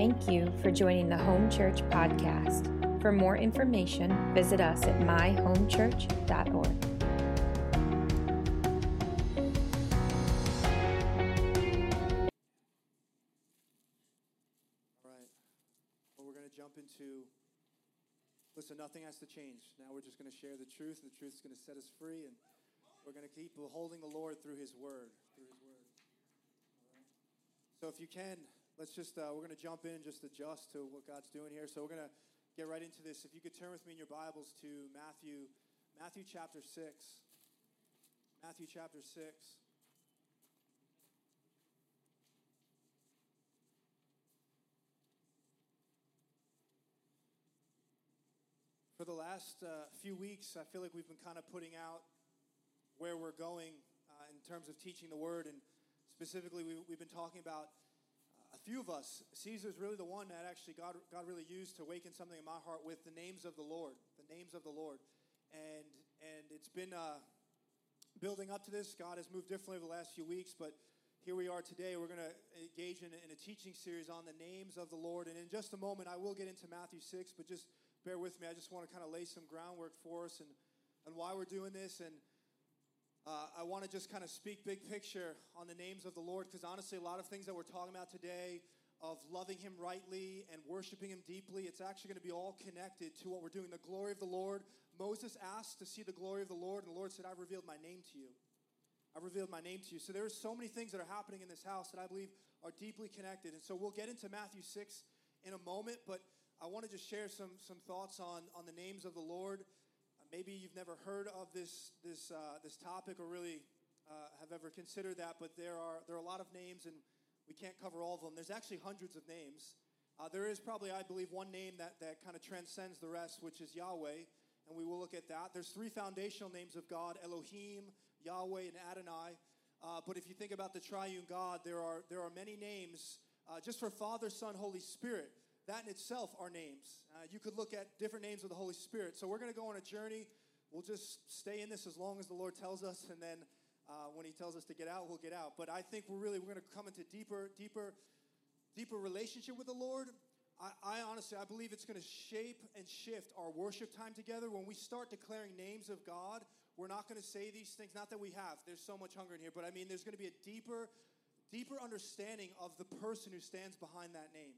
Thank you for joining the Home Church podcast. For more information, visit us at myhomechurch.org. All right. Well, we're going to jump into. Listen, nothing has to change. Now we're just going to share the truth, and the truth is going to set us free, and we're going to keep beholding the Lord through His Word. Through His Word. So, if you can, let's just uh, we're going to jump in and just adjust to what God's doing here. So, we're going to get right into this. If you could turn with me in your Bibles to Matthew, Matthew chapter six. Matthew chapter six. For the last uh, few weeks, I feel like we've been kind of putting out where we're going uh, in terms of teaching the word, and specifically, we, we've been talking about few of us. Caesar's really the one that actually God, God really used to awaken something in my heart with the names of the Lord, the names of the Lord, and and it's been uh, building up to this. God has moved differently over the last few weeks, but here we are today. We're going to engage in, in a teaching series on the names of the Lord, and in just a moment, I will get into Matthew six, but just bear with me. I just want to kind of lay some groundwork for us and, and why we're doing this. And uh, I want to just kind of speak big picture on the names of the Lord because honestly, a lot of things that we're talking about today of loving Him rightly and worshiping Him deeply, it's actually going to be all connected to what we're doing. The glory of the Lord. Moses asked to see the glory of the Lord, and the Lord said, I've revealed my name to you. I've revealed my name to you. So there are so many things that are happening in this house that I believe are deeply connected. And so we'll get into Matthew 6 in a moment, but I want to just share some, some thoughts on, on the names of the Lord. Maybe you've never heard of this, this, uh, this topic or really uh, have ever considered that, but there are, there are a lot of names and we can't cover all of them. There's actually hundreds of names. Uh, there is probably, I believe, one name that, that kind of transcends the rest, which is Yahweh, and we will look at that. There's three foundational names of God Elohim, Yahweh, and Adonai. Uh, but if you think about the triune God, there are, there are many names uh, just for Father, Son, Holy Spirit that in itself are names. Uh, you could look at different names of the Holy Spirit. So we're going to go on a journey. We'll just stay in this as long as the Lord tells us, and then uh, when He tells us to get out, we'll get out. But I think we're really we're going to come into deeper, deeper, deeper relationship with the Lord. I, I honestly I believe it's going to shape and shift our worship time together when we start declaring names of God. We're not going to say these things. Not that we have. There's so much hunger in here, but I mean, there's going to be a deeper, deeper understanding of the person who stands behind that name.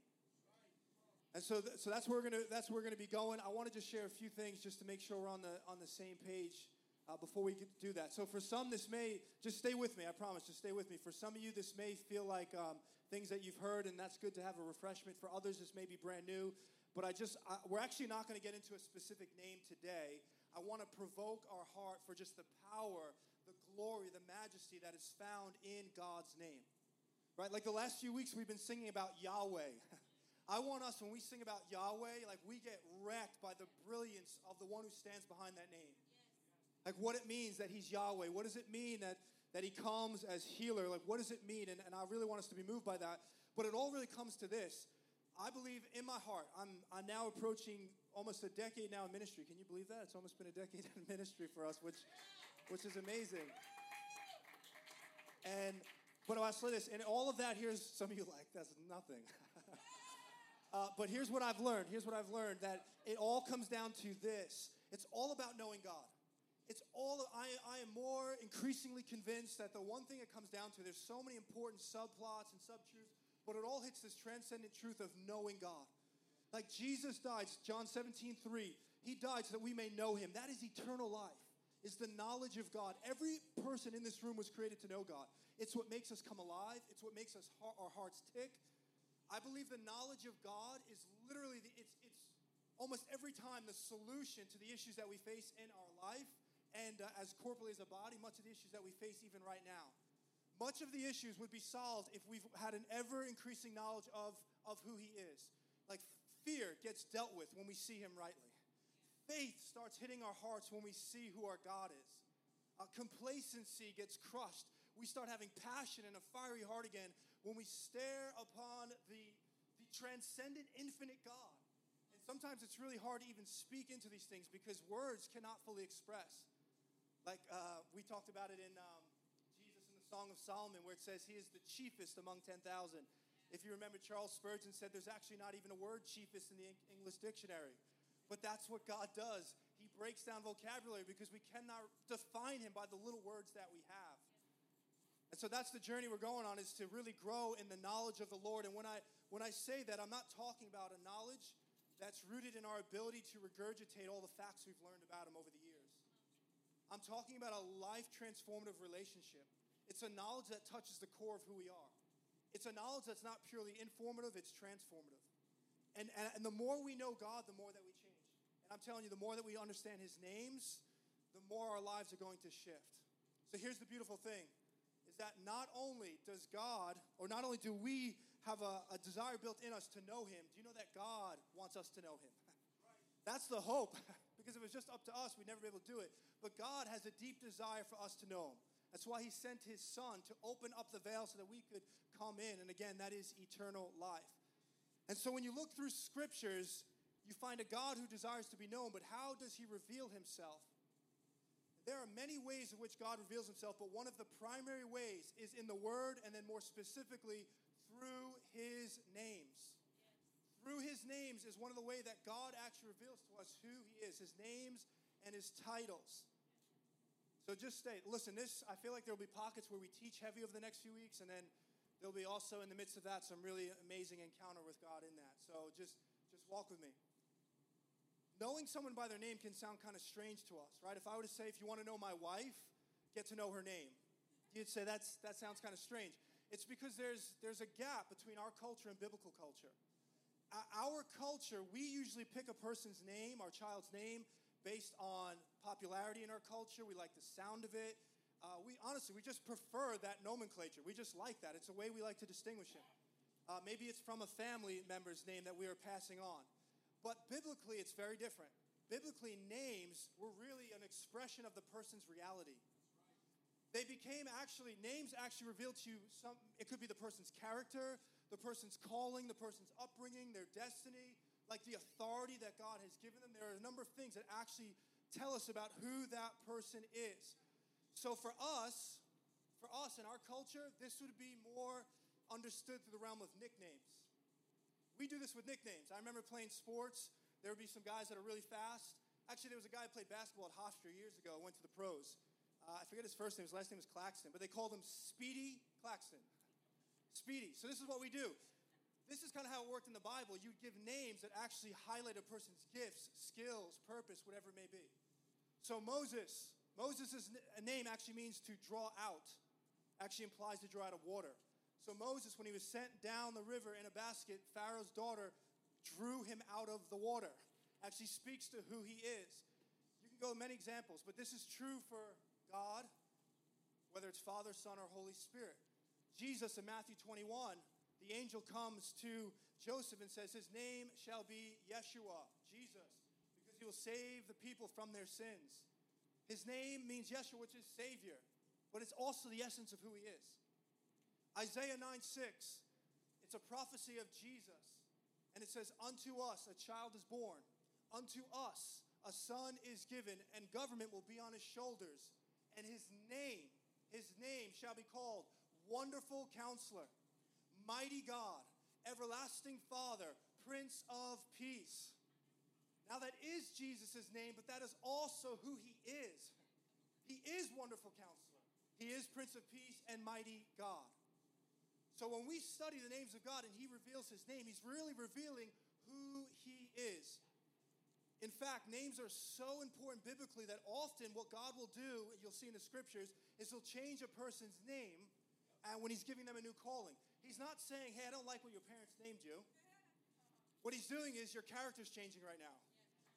And so, th- so that's where we're gonna that's where we're gonna be going. I want to just share a few things just to make sure we're on the on the same page uh, before we do that. So for some, this may just stay with me. I promise, just stay with me. For some of you, this may feel like um, things that you've heard, and that's good to have a refreshment. For others, this may be brand new. But I just I, we're actually not going to get into a specific name today. I want to provoke our heart for just the power, the glory, the majesty that is found in God's name. Right? Like the last few weeks, we've been singing about Yahweh. I want us, when we sing about Yahweh, like we get wrecked by the brilliance of the one who stands behind that name. Like what it means that he's Yahweh. What does it mean that, that he comes as healer? Like what does it mean? And, and I really want us to be moved by that. But it all really comes to this. I believe in my heart, I'm, I'm now approaching almost a decade now in ministry. Can you believe that? It's almost been a decade in ministry for us, which, which is amazing. And but I'll say this, and all of that, here's some of you like, that's nothing. Uh, but here's what I've learned. Here's what I've learned that it all comes down to this it's all about knowing God. It's all, I, I am more increasingly convinced that the one thing it comes down to, there's so many important subplots and subtruths, but it all hits this transcendent truth of knowing God. Like Jesus died, John 17, 3, he died so that we may know him. That is eternal life, is the knowledge of God. Every person in this room was created to know God. It's what makes us come alive, it's what makes us our hearts tick, I believe the knowledge of God is literally, the, it's, it's almost every time the solution to the issues that we face in our life and uh, as corporately as a body, much of the issues that we face even right now. Much of the issues would be solved if we've had an ever increasing knowledge of, of who He is. Like fear gets dealt with when we see Him rightly, faith starts hitting our hearts when we see who our God is. Uh, complacency gets crushed. We start having passion and a fiery heart again when we stare upon the, the transcendent, infinite God. And sometimes it's really hard to even speak into these things because words cannot fully express. Like uh, we talked about it in um, Jesus in the Song of Solomon, where it says, He is the chiefest among 10,000. If you remember, Charles Spurgeon said there's actually not even a word chiefest in the English dictionary. But that's what God does. He breaks down vocabulary because we cannot define him by the little words that we have. And so that's the journey we're going on is to really grow in the knowledge of the Lord. And when I when I say that, I'm not talking about a knowledge that's rooted in our ability to regurgitate all the facts we've learned about him over the years. I'm talking about a life transformative relationship. It's a knowledge that touches the core of who we are. It's a knowledge that's not purely informative, it's transformative. And, and, and the more we know God, the more that we change. And I'm telling you, the more that we understand his names, the more our lives are going to shift. So here's the beautiful thing is that not only does God, or not only do we have a, a desire built in us to know Him, do you know that God wants us to know Him? That's the hope, because if it was just up to us, we'd never be able to do it. But God has a deep desire for us to know Him. That's why He sent His Son to open up the veil so that we could come in. And again, that is eternal life. And so when you look through scriptures, you find a God who desires to be known, but how does He reveal Himself? There are many ways in which God reveals himself, but one of the primary ways is in the Word, and then more specifically, through his names. Through his names is one of the ways that God actually reveals to us who he is, his names and his titles. So just stay. Listen, this, I feel like there'll be pockets where we teach heavy over the next few weeks, and then there'll be also in the midst of that some really amazing encounter with God in that. So just, just walk with me knowing someone by their name can sound kind of strange to us, right? If I were to say, if you want to know my wife, get to know her name, you'd say that's, that sounds kind of strange. It's because there's, there's a gap between our culture and biblical culture. Our culture, we usually pick a person's name, our child's name, based on popularity in our culture. We like the sound of it. Uh, we honestly, we just prefer that nomenclature. We just like that. It's a way we like to distinguish him. Uh, maybe it's from a family member's name that we are passing on. But biblically, it's very different. Biblically, names were really an expression of the person's reality. They became actually, names actually revealed to you some, it could be the person's character, the person's calling, the person's upbringing, their destiny, like the authority that God has given them. There are a number of things that actually tell us about who that person is. So for us, for us in our culture, this would be more understood through the realm of nicknames. We do this with nicknames. I remember playing sports. There would be some guys that are really fast. Actually, there was a guy who played basketball at Hofstra years ago, went to the pros. Uh, I forget his first name, his last name was Claxton, but they called him Speedy Claxton. Speedy. So this is what we do. This is kind of how it worked in the Bible. You'd give names that actually highlight a person's gifts, skills, purpose, whatever it may be. So Moses, Moses' name actually means to draw out, actually implies to draw out of water. So Moses, when he was sent down the river in a basket, Pharaoh's daughter drew him out of the water. Actually speaks to who he is. You can go many examples, but this is true for God, whether it's Father, Son, or Holy Spirit. Jesus in Matthew 21, the angel comes to Joseph and says, His name shall be Yeshua, Jesus, because he will save the people from their sins. His name means Yeshua, which is Savior, but it's also the essence of who he is. Isaiah 9 6, it's a prophecy of Jesus. And it says, Unto us a child is born, unto us a son is given, and government will be on his shoulders. And his name, his name shall be called Wonderful Counselor, Mighty God, Everlasting Father, Prince of Peace. Now, that is Jesus' name, but that is also who he is. He is Wonderful Counselor, he is Prince of Peace and Mighty God. So when we study the names of God and he reveals his name, he's really revealing who he is. In fact, names are so important biblically that often what God will do, you'll see in the scriptures, is he'll change a person's name and when he's giving them a new calling. He's not saying, hey, I don't like what your parents named you. What he's doing is your character's changing right now.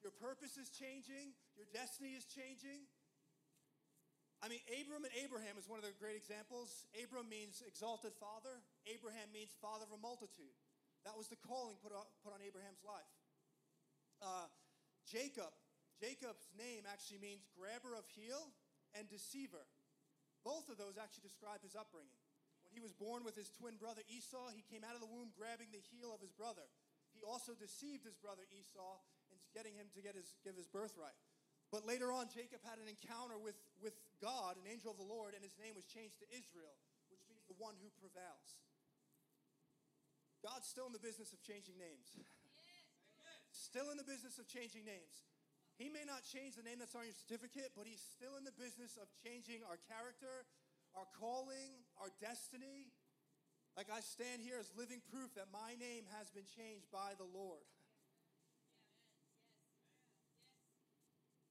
Your purpose is changing, your destiny is changing, I mean, Abram and Abraham is one of the great examples. Abram means exalted father, Abraham means father of a multitude. That was the calling put on, put on Abraham's life. Uh, Jacob, Jacob's name actually means grabber of heel and deceiver. Both of those actually describe his upbringing. When he was born with his twin brother Esau, he came out of the womb grabbing the heel of his brother. He also deceived his brother Esau in getting him to get his, give his birthright. But later on, Jacob had an encounter with, with God, an angel of the Lord, and his name was changed to Israel, which means the one who prevails. God's still in the business of changing names. Still in the business of changing names. He may not change the name that's on your certificate, but He's still in the business of changing our character, our calling, our destiny. Like I stand here as living proof that my name has been changed by the Lord.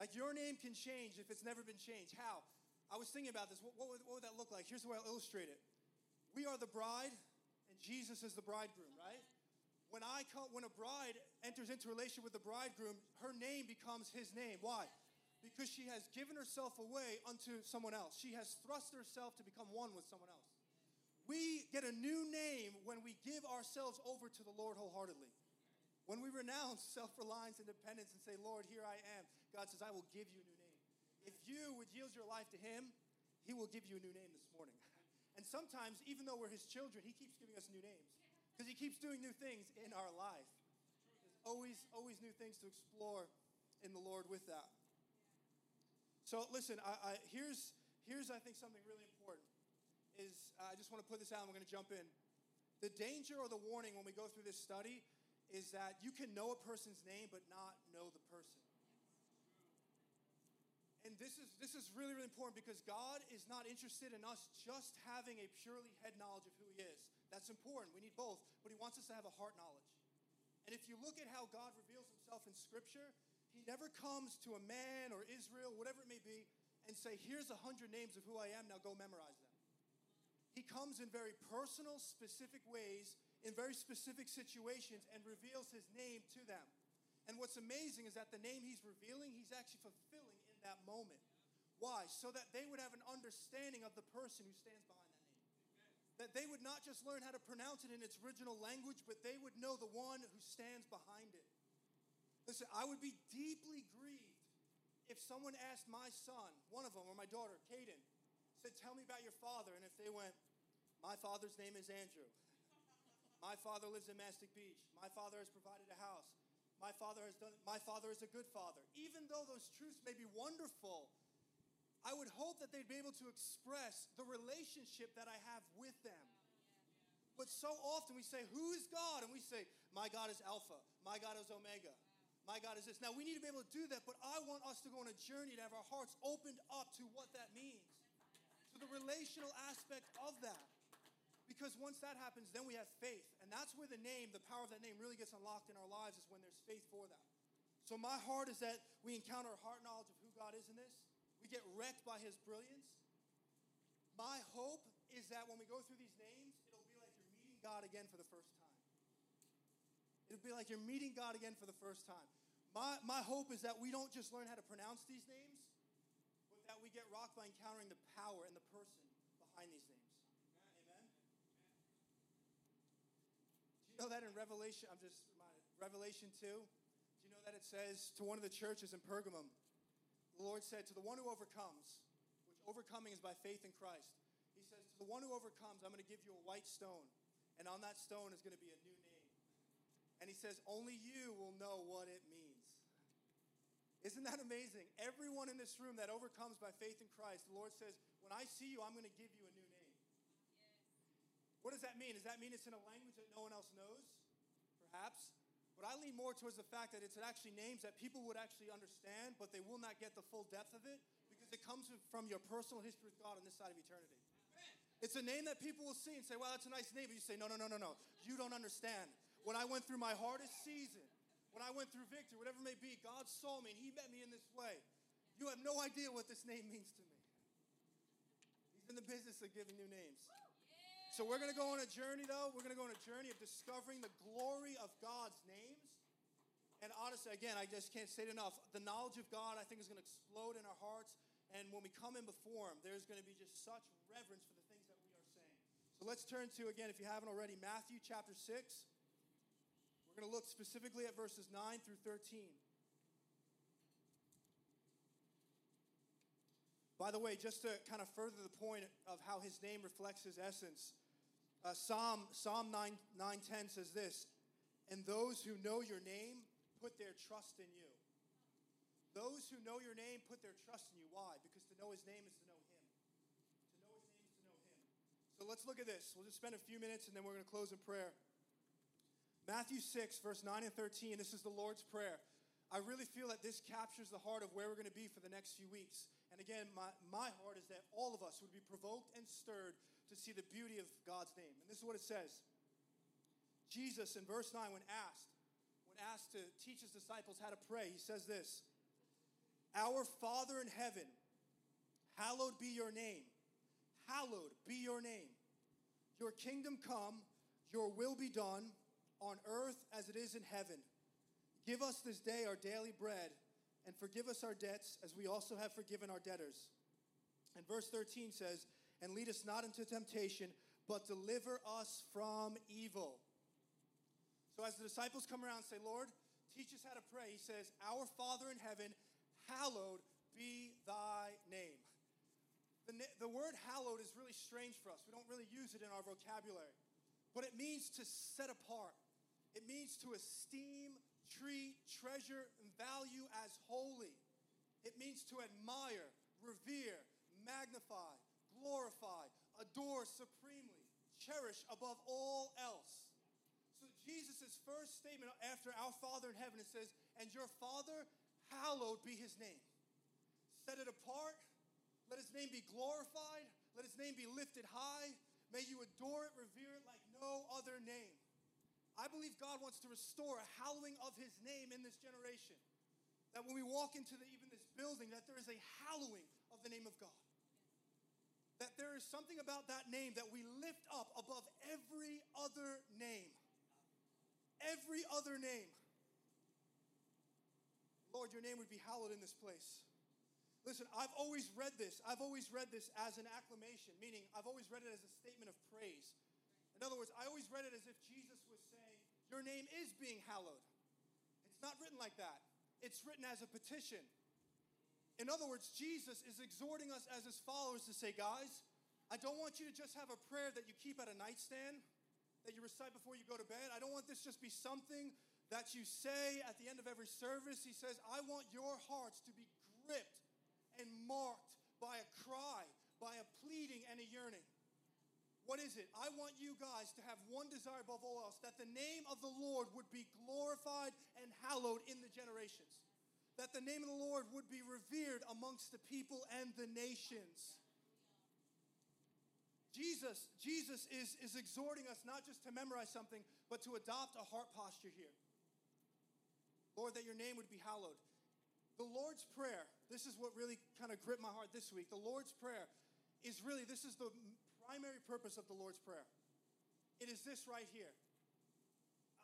Like your name can change if it's never been changed. How? I was thinking about this. What, what, would, what would that look like? Here's the way I'll illustrate it. We are the bride, and Jesus is the bridegroom, right? When I come, when a bride enters into relation with the bridegroom, her name becomes his name. Why? Because she has given herself away unto someone else. She has thrust herself to become one with someone else. We get a new name when we give ourselves over to the Lord wholeheartedly. When we renounce self reliance, independence, and say, Lord, here I am, God says, I will give you a new name. If you would yield your life to Him, He will give you a new name this morning. And sometimes, even though we're His children, He keeps giving us new names because He keeps doing new things in our life. There's always, always new things to explore in the Lord with that. So listen, I, I, here's, here's I think something really important. Is uh, I just want to put this out. and We're going to jump in. The danger or the warning when we go through this study is that you can know a person's name but not know the person. And this is, this is really, really important because God is not interested in us just having a purely head knowledge of who He is. That's important. We need both, but He wants us to have a heart knowledge. And if you look at how God reveals Himself in Scripture, He never comes to a man or Israel, whatever it may be, and say, Here's a hundred names of who I am, now go memorize them. He comes in very personal, specific ways, in very specific situations, and reveals His name to them. And what's amazing is that the name He's revealing, He's actually fulfilling that moment. Why? So that they would have an understanding of the person who stands behind that name. That they would not just learn how to pronounce it in its original language, but they would know the one who stands behind it. Listen, I would be deeply grieved if someone asked my son, one of them, or my daughter, Caden, said, Tell me about your father. And if they went, My father's name is Andrew. My father lives in Mastic Beach. My father has provided a house. My father has done my father is a good father. Even though those truths may be wonderful, I would hope that they'd be able to express the relationship that I have with them. But so often we say, Who is God? And we say, My God is Alpha, my God is Omega, my God is this. Now we need to be able to do that, but I want us to go on a journey to have our hearts opened up to what that means, to the relational aspect. Because once that happens, then we have faith. And that's where the name, the power of that name really gets unlocked in our lives, is when there's faith for that. So my heart is that we encounter a heart knowledge of who God is in this. We get wrecked by his brilliance. My hope is that when we go through these names, it'll be like you're meeting God again for the first time. It'll be like you're meeting God again for the first time. My, my hope is that we don't just learn how to pronounce these names, but that we get rocked by encountering the power and the person behind these names. you know that in Revelation, I'm just reminded, Revelation 2, do you know that it says to one of the churches in Pergamum, the Lord said, To the one who overcomes, which overcoming is by faith in Christ, he says, To the one who overcomes, I'm going to give you a white stone, and on that stone is going to be a new name. And he says, Only you will know what it means. Isn't that amazing? Everyone in this room that overcomes by faith in Christ, the Lord says, When I see you, I'm going to give you a. What does that mean? Does that mean it's in a language that no one else knows? Perhaps. But I lean more towards the fact that it's actually names that people would actually understand, but they will not get the full depth of it because it comes from your personal history with God on this side of eternity. It's a name that people will see and say, well, that's a nice name. But you say, no, no, no, no, no. You don't understand. When I went through my hardest season, when I went through victory, whatever it may be, God saw me and He met me in this way. You have no idea what this name means to me. He's in the business of giving new names. So we're going to go on a journey, though. We're going to go on a journey of discovering the glory of God's names. And honestly, again, I just can't say it enough. The knowledge of God, I think, is going to explode in our hearts. And when we come in before Him, there's going to be just such reverence for the things that we are saying. So let's turn to, again, if you haven't already, Matthew chapter 6. We're going to look specifically at verses 9 through 13. By the way, just to kind of further the point of how his name reflects his essence, uh, Psalm, Psalm 9, 910 says this, and those who know your name put their trust in you. Those who know your name put their trust in you. Why? Because to know his name is to know him. To know his name is to know him. So let's look at this. We'll just spend a few minutes and then we're going to close in prayer. Matthew 6, verse 9 and 13, this is the Lord's Prayer. I really feel that this captures the heart of where we're going to be for the next few weeks. And again, my, my heart is that all of us would be provoked and stirred to see the beauty of God's name. And this is what it says Jesus, in verse 9, when asked, when asked to teach his disciples how to pray, he says this Our Father in heaven, hallowed be your name. Hallowed be your name. Your kingdom come, your will be done on earth as it is in heaven. Give us this day our daily bread, and forgive us our debts as we also have forgiven our debtors. And verse 13 says, And lead us not into temptation, but deliver us from evil. So as the disciples come around and say, Lord, teach us how to pray, he says, Our Father in heaven, hallowed be thy name. The, the word hallowed is really strange for us. We don't really use it in our vocabulary. But it means to set apart, it means to esteem, treat, treasure, and value as holy. It means to admire, revere, magnify, glorify, adore supremely, cherish above all else. So Jesus' first statement after our Father in heaven, it says, And your Father, hallowed be his name. Set it apart. Let his name be glorified. Let his name be lifted high. May you adore it, revere it like no other name. I believe God wants to restore a hallowing of his name in this generation. That when we walk into the, even this building, that there is a hallowing of the name of God. That there is something about that name that we lift up above every other name. Every other name. Lord, your name would be hallowed in this place. Listen, I've always read this. I've always read this as an acclamation, meaning I've always read it as a statement of praise. In other words, I always read it as if Jesus was saying, Your name is being hallowed. It's not written like that, it's written as a petition. In other words, Jesus is exhorting us as his followers to say, Guys, I don't want you to just have a prayer that you keep at a nightstand, that you recite before you go to bed. I don't want this just be something that you say at the end of every service. He says, I want your hearts to be gripped and marked by a cry, by a pleading and a yearning. What is it? I want you guys to have one desire above all else that the name of the Lord would be glorified and hallowed in the generations. That the name of the Lord would be revered amongst the people and the nations. Jesus, Jesus is, is exhorting us not just to memorize something, but to adopt a heart posture here. Lord, that your name would be hallowed. The Lord's Prayer, this is what really kind of gripped my heart this week. The Lord's Prayer is really, this is the primary purpose of the Lord's Prayer. It is this right here.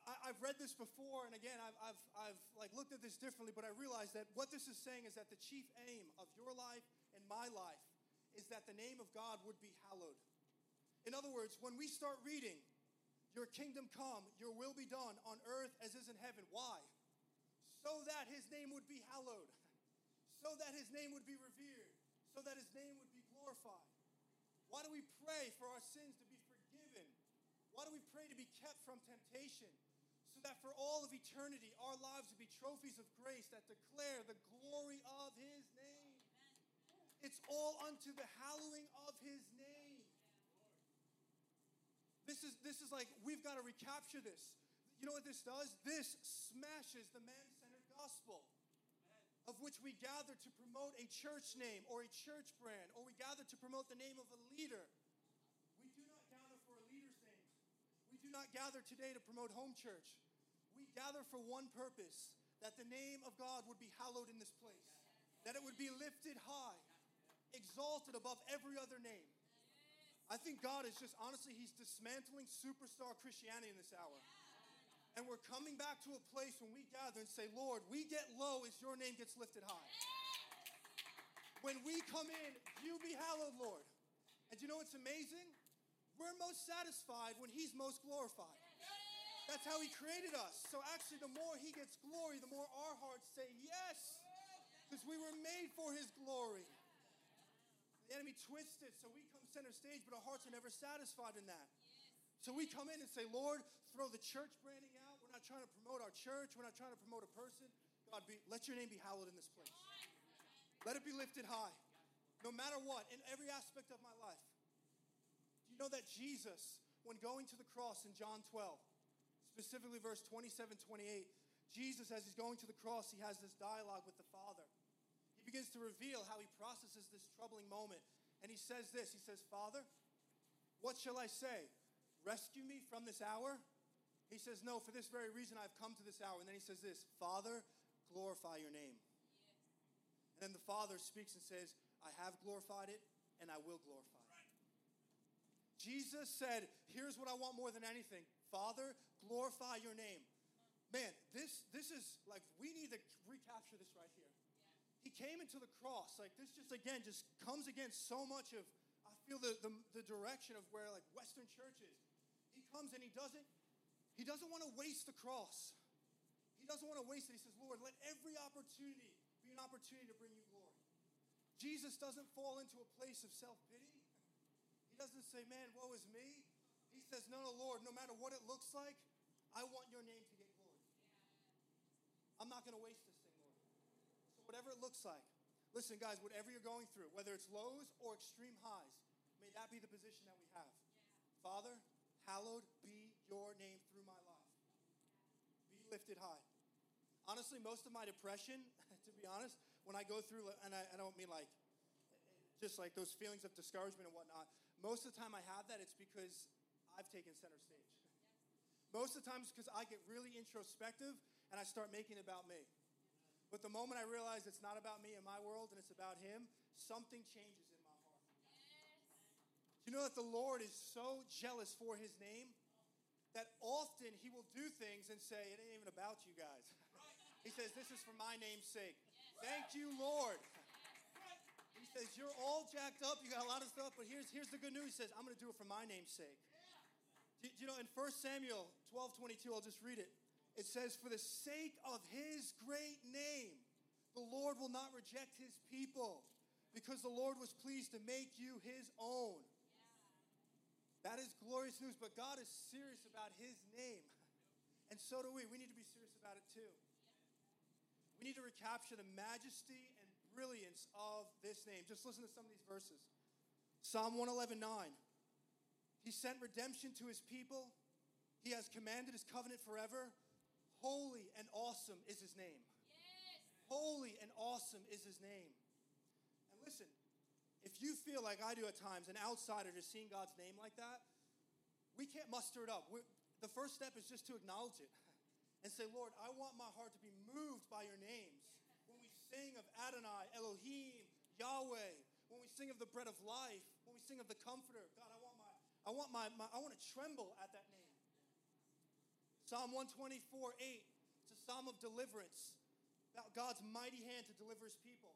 I, have read this before, and again, I've, I've, I've like looked at this differently, but I realized that what this is saying is that the chief aim of your life and my life is that the name of God would be hallowed. In other words, when we start reading, Your kingdom come, Your will be done on earth as is in heaven. Why? So that His name would be hallowed, so that His name would be revered, so that His name would be glorified. Why do we pray for our sins to be forgiven? Why do we pray to be kept from temptation? That for all of eternity, our lives would be trophies of grace that declare the glory of His name. It's all unto the hallowing of His name. This is, this is like, we've got to recapture this. You know what this does? This smashes the man centered gospel of which we gather to promote a church name or a church brand, or we gather to promote the name of a leader. We do not gather for a leader's name. We do not gather today to promote home church. We gather for one purpose that the name of God would be hallowed in this place, that it would be lifted high, exalted above every other name. I think God is just honestly, He's dismantling superstar Christianity in this hour. And we're coming back to a place when we gather and say, Lord, we get low as your name gets lifted high. When we come in, you be hallowed, Lord. And you know what's amazing? We're most satisfied when he's most glorified. That's how he created us. So actually, the more he gets glory, the more our hearts say yes. Because we were made for his glory. The enemy twists it so we come center stage, but our hearts are never satisfied in that. So we come in and say, Lord, throw the church branding out. We're not trying to promote our church. We're not trying to promote a person. God, be, let your name be hallowed in this place. Let it be lifted high. No matter what, in every aspect of my life. Do you know that Jesus, when going to the cross in John 12, Specifically, verse 27 28. Jesus, as he's going to the cross, he has this dialogue with the Father. He begins to reveal how he processes this troubling moment. And he says this He says, Father, what shall I say? Rescue me from this hour? He says, No, for this very reason I've come to this hour. And then he says this Father, glorify your name. And then the Father speaks and says, I have glorified it and I will glorify it. Jesus said, Here's what I want more than anything Father, glorify your name. Man, this, this is like, we need to recapture this right here. He came into the cross. Like, this just, again, just comes against so much of, I feel the, the, the direction of where, like, Western churches. He comes and he doesn't, he doesn't want to waste the cross. He doesn't want to waste it. He says, Lord, let every opportunity be an opportunity to bring you glory. Jesus doesn't fall into a place of self pity. He doesn't say, man, woe is me. He says, no, no, Lord, no matter what it looks like, I want your name to get glory. I'm not going to waste this thing, Lord. So, whatever it looks like, listen, guys, whatever you're going through, whether it's lows or extreme highs, may that be the position that we have. Father, hallowed be your name through my life. Be lifted high. Honestly, most of my depression, to be honest, when I go through, and I, I don't mean like just like those feelings of discouragement and whatnot, most of the time I have that, it's because I've taken center stage. Most of the time it's because I get really introspective and I start making it about me. But the moment I realize it's not about me and my world and it's about Him, something changes in my heart. Do you know that the Lord is so jealous for His name that often He will do things and say, It ain't even about you guys. he says, This is for my name's sake. Thank you, Lord. He says, You're all jacked up, you got a lot of stuff, but here's, here's the good news. He says, I'm going to do it for my name's sake. You know, in 1 Samuel 12 22, I'll just read it. It says, For the sake of his great name, the Lord will not reject his people, because the Lord was pleased to make you his own. That is glorious news, but God is serious about his name. And so do we. We need to be serious about it too. We need to recapture the majesty and brilliance of this name. Just listen to some of these verses. Psalm 111 9. He sent redemption to his people. He has commanded his covenant forever. Holy and awesome is his name. Yes. Holy and awesome is his name. And listen, if you feel like I do at times, an outsider just seeing God's name like that, we can't muster it up. We're, the first step is just to acknowledge it and say, Lord, I want my heart to be moved by your names. When we sing of Adonai, Elohim, Yahweh, when we sing of the bread of life, when we sing of the comforter, God, I want my, I want my, my I want to tremble at that name. Psalm 124, 8. It's a psalm of deliverance. About God's mighty hand to deliver his people.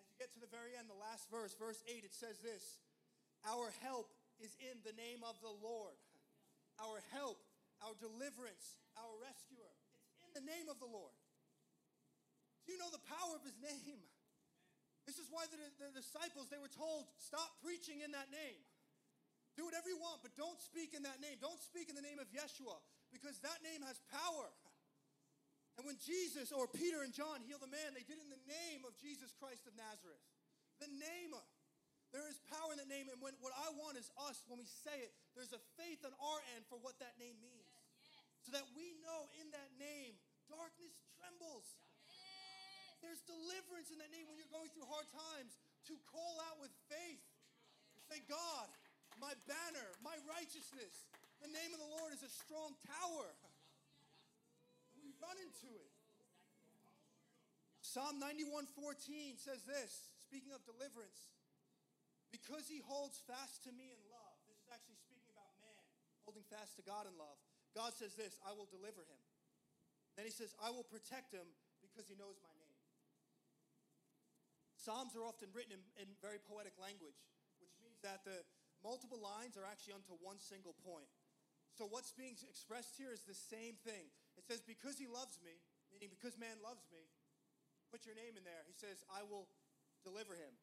As you get to the very end, the last verse, verse 8, it says this Our help is in the name of the Lord. Our help, our deliverance, our rescuer. It's in the name of the Lord. Do you know the power of his name? This is why the, the disciples, they were told, stop preaching in that name. Do whatever you want, but don't speak in that name. Don't speak in the name of Yeshua because that name has power. And when Jesus or Peter and John healed the man, they did it in the name of Jesus Christ of Nazareth. The name. of. There is power in that name. And when, what I want is us, when we say it, there's a faith on our end for what that name means. Yes, yes. So that we know in that name, darkness trembles. Yes. There's deliverance in that name when you're going through hard times to call out with faith. Say, God, my banner, my righteousness. The name of the Lord is a strong tower. We run into it. Psalm 91:14 says this, speaking of deliverance, because he holds fast to me in love. This is actually speaking about man holding fast to God in love. God says this, I will deliver him. Then he says, I will protect him because he knows my name. Psalms are often written in, in very poetic language, which means that the, multiple lines are actually onto one single point. So what's being expressed here is the same thing. It says, Because he loves me, meaning because man loves me, put your name in there. He says, I will deliver him.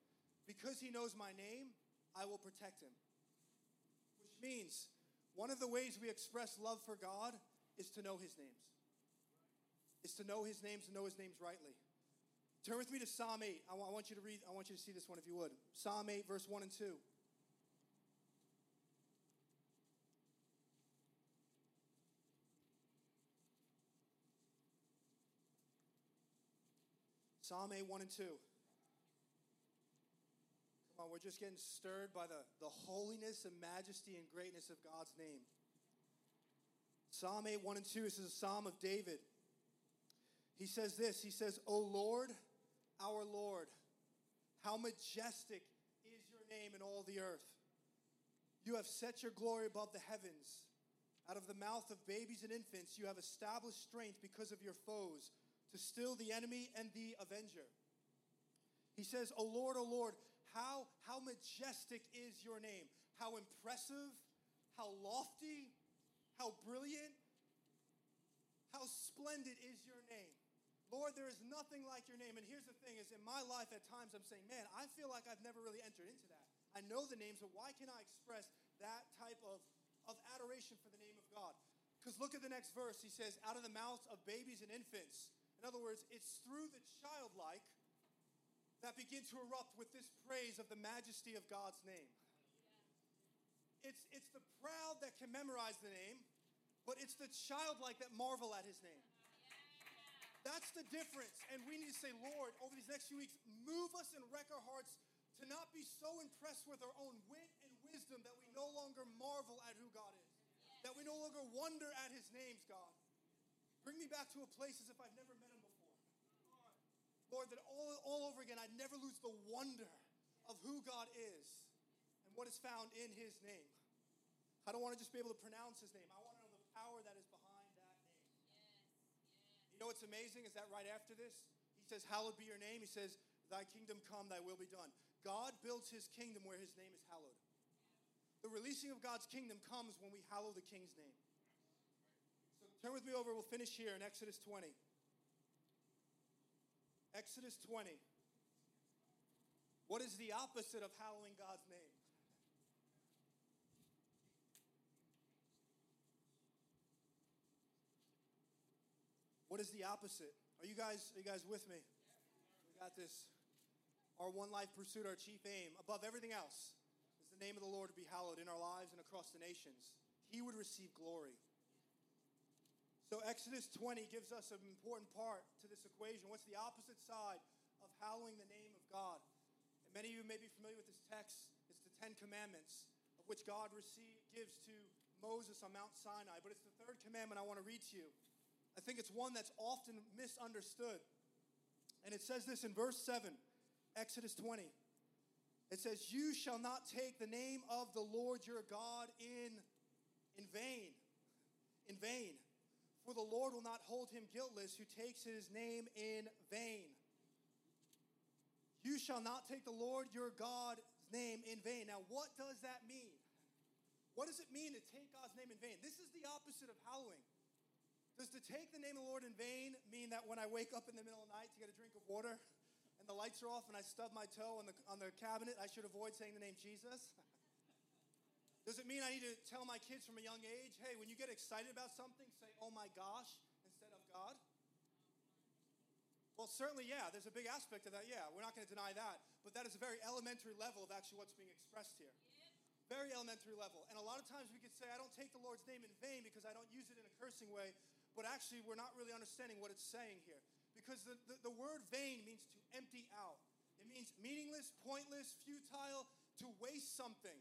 Because he knows my name, I will protect him. Which means one of the ways we express love for God is to know his names. Is to know his names and know his names rightly. Turn with me to Psalm 8. I want you to read, I want you to see this one if you would. Psalm 8, verse 1 and 2. Psalm 8, 1 and 2. Come on, we're just getting stirred by the, the holiness and majesty and greatness of God's name. Psalm 8, 1 and 2, this is a psalm of David. He says this He says, O Lord, our Lord, how majestic is your name in all the earth. You have set your glory above the heavens. Out of the mouth of babies and infants, you have established strength because of your foes, to still the enemy and the avenger. He says, O Lord, O Lord, how, how majestic is your name? How impressive, how lofty, how brilliant, how splendid is your name. Lord, there is nothing like your name. And here's the thing is in my life at times I'm saying, man, I feel like I've never really entered into that. I know the names, but why can I express that type of, of adoration for the name of God? Because look at the next verse. He says, out of the mouths of babies and infants. In other words, it's through the childlike that begin to erupt with this praise of the majesty of God's name. It's, it's the proud that can memorize the name, but it's the childlike that marvel at his name. That's the difference. And we need to say, Lord, over these next few weeks, move us and wreck our hearts to not be so impressed with our own wit and wisdom that we no longer marvel at who God is, that we no longer wonder at his names, God. Bring me back to a place as if I've never met. Lord, that all, all over again, I'd never lose the wonder of who God is and what is found in his name. I don't want to just be able to pronounce his name. I want to know the power that is behind that name. You know what's amazing is that right after this, he says, Hallowed be your name. He says, Thy kingdom come, thy will be done. God builds his kingdom where his name is hallowed. The releasing of God's kingdom comes when we hallow the king's name. So turn with me over, we'll finish here in Exodus 20. Exodus 20. What is the opposite of hallowing God's name? What is the opposite? Are you guys are you guys with me? We got this. Our one life pursuit, our chief aim, above everything else, is the name of the Lord to be hallowed in our lives and across the nations. He would receive glory. So Exodus 20 gives us an important part to this equation. What's the opposite side of hallowing the name of God? And many of you may be familiar with this text. It's the Ten Commandments, of which God gives to Moses on Mount Sinai. But it's the third commandment I want to read to you. I think it's one that's often misunderstood. And it says this in verse 7, Exodus 20. It says, You shall not take the name of the Lord your God in, in vain. In vain. For the Lord will not hold him guiltless who takes his name in vain. You shall not take the Lord your God's name in vain. Now, what does that mean? What does it mean to take God's name in vain? This is the opposite of hallowing. Does to take the name of the Lord in vain mean that when I wake up in the middle of the night to get a drink of water and the lights are off and I stub my toe on the, on the cabinet, I should avoid saying the name Jesus? Does it mean I need to tell my kids from a young age, hey, when you get excited about something, say, oh my gosh, instead of God? Well, certainly, yeah, there's a big aspect of that. Yeah, we're not going to deny that. But that is a very elementary level of actually what's being expressed here. Very elementary level. And a lot of times we could say, I don't take the Lord's name in vain because I don't use it in a cursing way but actually we're not really understanding what it's saying here. Because the, the, the, word vain means to empty out, it means meaningless, pointless, futile, to waste something.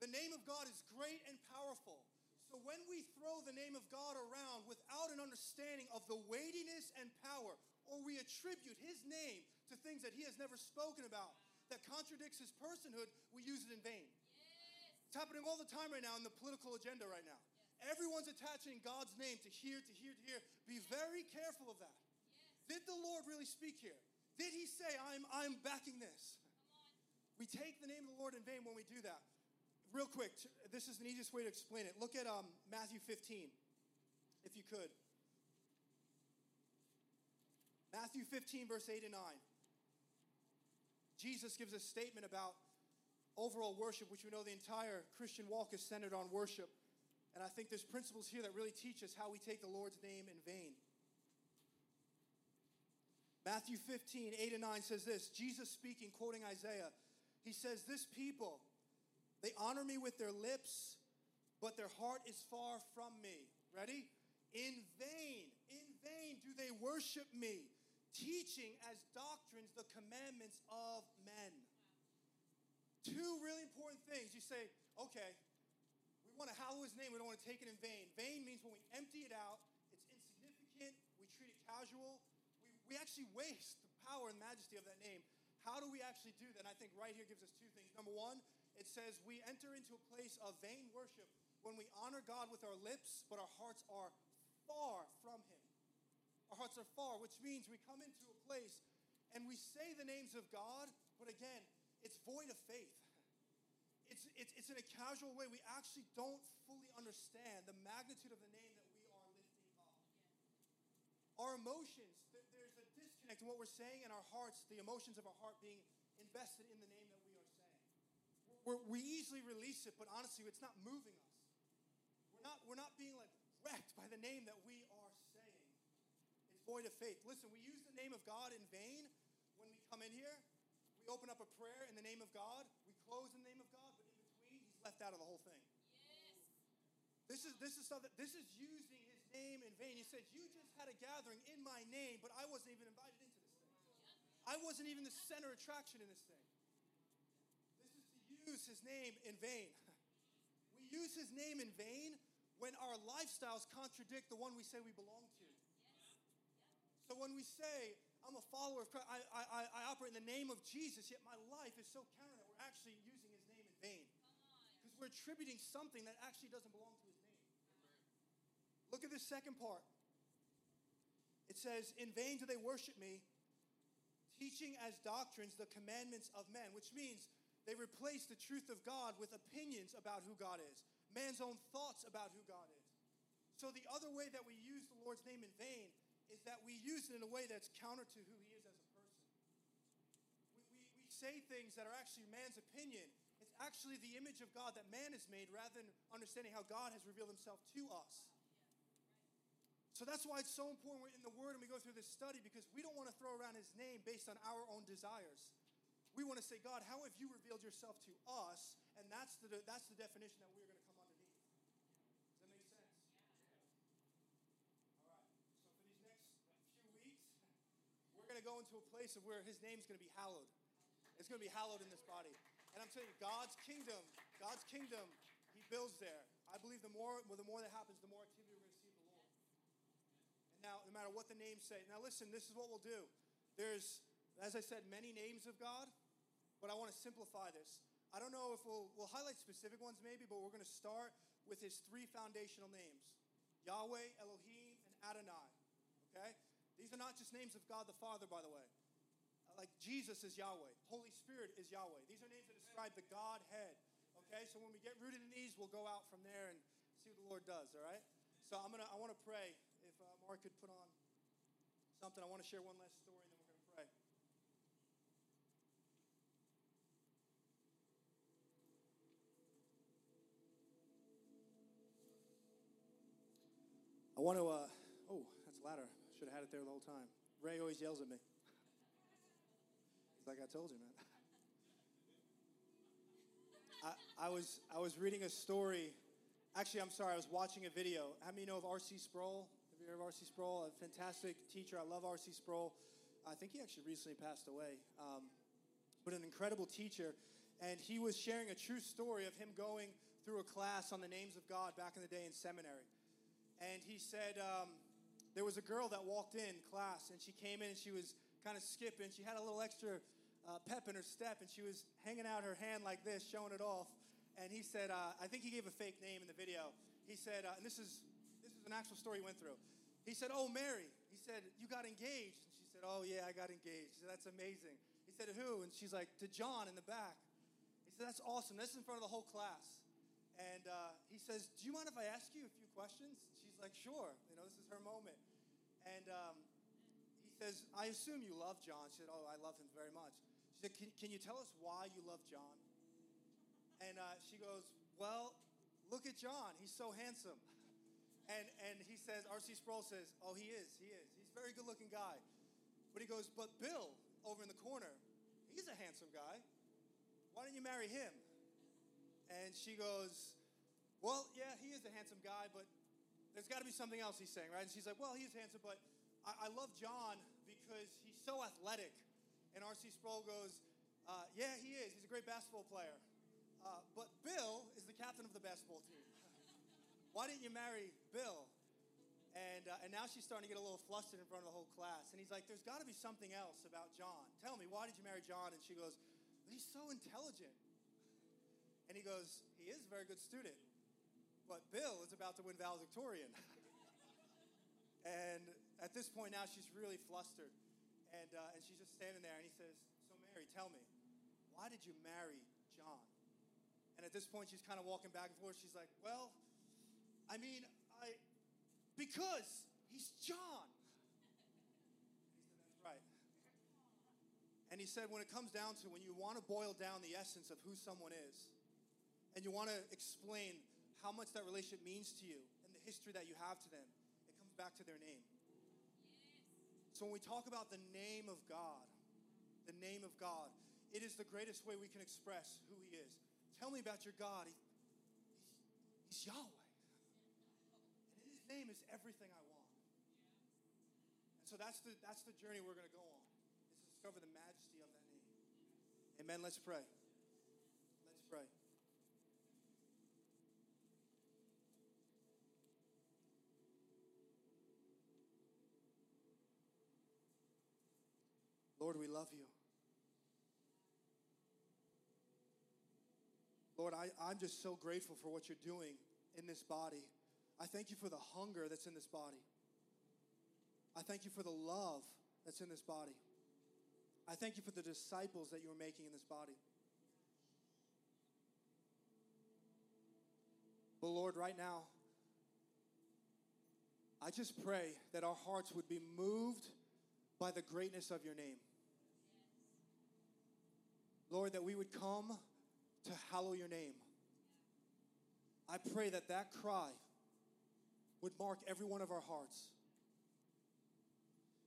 The name of God is great and powerful. So when we throw the name of God around without an understanding of the weightiness and power, or we attribute his name to things that he has never spoken about, that contradicts his personhood, we use it in vain. Yes. It's happening all the time right now in the political agenda right now. Everyone's attaching God's name to here, to here, to here. Be very careful of that. Yes. Did the Lord really speak here? Did he say, I'm, I'm backing this? We take the name of the Lord in vain when we do that. Real quick, this is the easiest way to explain it. Look at um, Matthew 15, if you could. Matthew 15, verse 8 and 9. Jesus gives a statement about overall worship, which we know the entire Christian walk is centered on worship. And I think there's principles here that really teach us how we take the Lord's name in vain. Matthew 15, 8 and 9 says this Jesus speaking, quoting Isaiah. He says, This people, they honor me with their lips, but their heart is far from me. Ready? In vain, in vain do they worship me, teaching as doctrines the commandments of men. Two really important things. You say, okay, we want to hallow his name, we don't want to take it in vain. Vain means when we empty it out, it's insignificant, we treat it casual, we, we actually waste the power and majesty of that name. How do we actually do that? And I think right here gives us two things. Number one, it says we enter into a place of vain worship when we honor God with our lips, but our hearts are far from Him. Our hearts are far, which means we come into a place and we say the names of God, but again, it's void of faith. It's, it's, it's in a casual way. We actually don't fully understand the magnitude of the name that we are lifting up. Our emotions, there's a disconnect in what we're saying and our hearts, the emotions of our heart being invested in the name that. We're, we easily release it, but honestly, it's not moving us. We're not, we're not being like wrecked by the name that we are saying. It's void of faith. Listen, we use the name of God in vain when we come in here. We open up a prayer in the name of God. We close in the name of God, but in between, He's left out of the whole thing. Yes. This is this is something. This is using His name in vain. He said, "You just had a gathering in my name, but I wasn't even invited into this thing. I wasn't even the center attraction in this thing. This use His name in vain. We use His name in vain when our lifestyles contradict the one we say we belong to. So when we say, I'm a follower of Christ, I, I, I operate in the name of Jesus, yet my life is so counter that we're actually using his name in vain. Because we're attributing something that actually doesn't belong to his name. Look at the second part. It says, In vain do they worship me, teaching as doctrines the commandments of men, which means they replace the truth of God with opinions about who God is man's own thoughts about who God is. So the other way that we use the Lord's name in vain is that we use it in a way that's counter to who he is as a person. We, we, we say things that are actually man's opinion. It's actually the image of God that man has made rather than understanding how God has revealed himself to us. So that's why it's so important we're in the Word and we go through this study because we don't want to throw around His name based on our own desires. We want to say, God, how have you revealed yourself to us? And that's the, that's the definition that we're going to come underneath. Does that make sense? All right. So for these next few weeks, we're going to go into a place of where his name's going to be hallowed. It's going to be hallowed in this body. And I'm telling you, God's kingdom, God's kingdom, he builds there. I believe the more, well, the more that happens, the more activity we're going to see of the Lord. And now, no matter what the names say, now listen, this is what we'll do. There's, as I said, many names of God, but I want to simplify this. I don't know if we'll, we'll highlight specific ones maybe, but we're going to start with his three foundational names Yahweh, Elohim, and Adonai. Okay? These are not just names of God the Father, by the way. Like Jesus is Yahweh, Holy Spirit is Yahweh. These are names that describe the Godhead. Okay, so when we get rooted in these, we'll go out from there and see what the Lord does. All right. So I'm gonna, I want to pray. If uh, Mark could put on something, I want to share one last story, want to. Uh, oh, that's a ladder. Should have had it there the whole time. Ray always yells at me. He's like, I told you, man. I, I, was, I was reading a story. Actually, I'm sorry, I was watching a video. How many know of R.C. Sproul? Have you heard of R.C. Sproul? A fantastic teacher. I love R.C. Sproul. I think he actually recently passed away. Um, but an incredible teacher. And he was sharing a true story of him going through a class on the names of God back in the day in seminary. And he said, um, there was a girl that walked in class and she came in and she was kind of skipping. She had a little extra uh, pep in her step and she was hanging out her hand like this, showing it off. And he said, uh, I think he gave a fake name in the video. He said, uh, and this is this is an actual story he went through. He said, "Oh, Mary." He said, "You got engaged." And she said, "Oh yeah, I got engaged." He Said, That's amazing. He said, "Who?" And she's like, "To John in the back." He said, "That's awesome. This is in front of the whole class." And uh, he says, "Do you mind if I ask you a few questions?" She's like, "Sure." You know, this is her moment. And um, he says, I assume you love John. She said, Oh, I love him very much. She said, Can, can you tell us why you love John? And uh, she goes, Well, look at John. He's so handsome. And, and he says, R.C. Sproul says, Oh, he is. He is. He's a very good looking guy. But he goes, But Bill over in the corner, he's a handsome guy. Why don't you marry him? And she goes, Well, yeah, he is a handsome guy, but there's got to be something else he's saying, right? And she's like, well, he's handsome, but I, I love John because he's so athletic. And R.C. Sproul goes, uh, Yeah, he is. He's a great basketball player. Uh, but Bill is the captain of the basketball team. Why didn't you marry Bill? And, uh, and now she's starting to get a little flustered in front of the whole class. And he's like, There's got to be something else about John. Tell me, why did you marry John? And she goes, He's so intelligent. And he goes, He is a very good student. But Bill is about to win valedictorian. and at this point now, she's really flustered. And, uh, and she's just standing there. And he says, So, Mary, tell me, why did you marry John? And at this point, she's kind of walking back and forth. She's like, Well, I mean, I, because he's John. He said, That's right. And he said, when it comes down to when you want to boil down the essence of who someone is, and you want to explain how much that relationship means to you and the history that you have to them, it comes back to their name. So when we talk about the name of God, the name of God, it is the greatest way we can express who He is. Tell me about your God. He, he's, he's Yahweh. And His name is everything I want. And so that's the, that's the journey we're going to go on, is to discover the majesty of that name. Amen. Let's pray. Lord, we love you. Lord, I, I'm just so grateful for what you're doing in this body. I thank you for the hunger that's in this body. I thank you for the love that's in this body. I thank you for the disciples that you're making in this body. But Lord, right now, I just pray that our hearts would be moved by the greatness of your name. Lord, that we would come to hallow your name. I pray that that cry would mark every one of our hearts.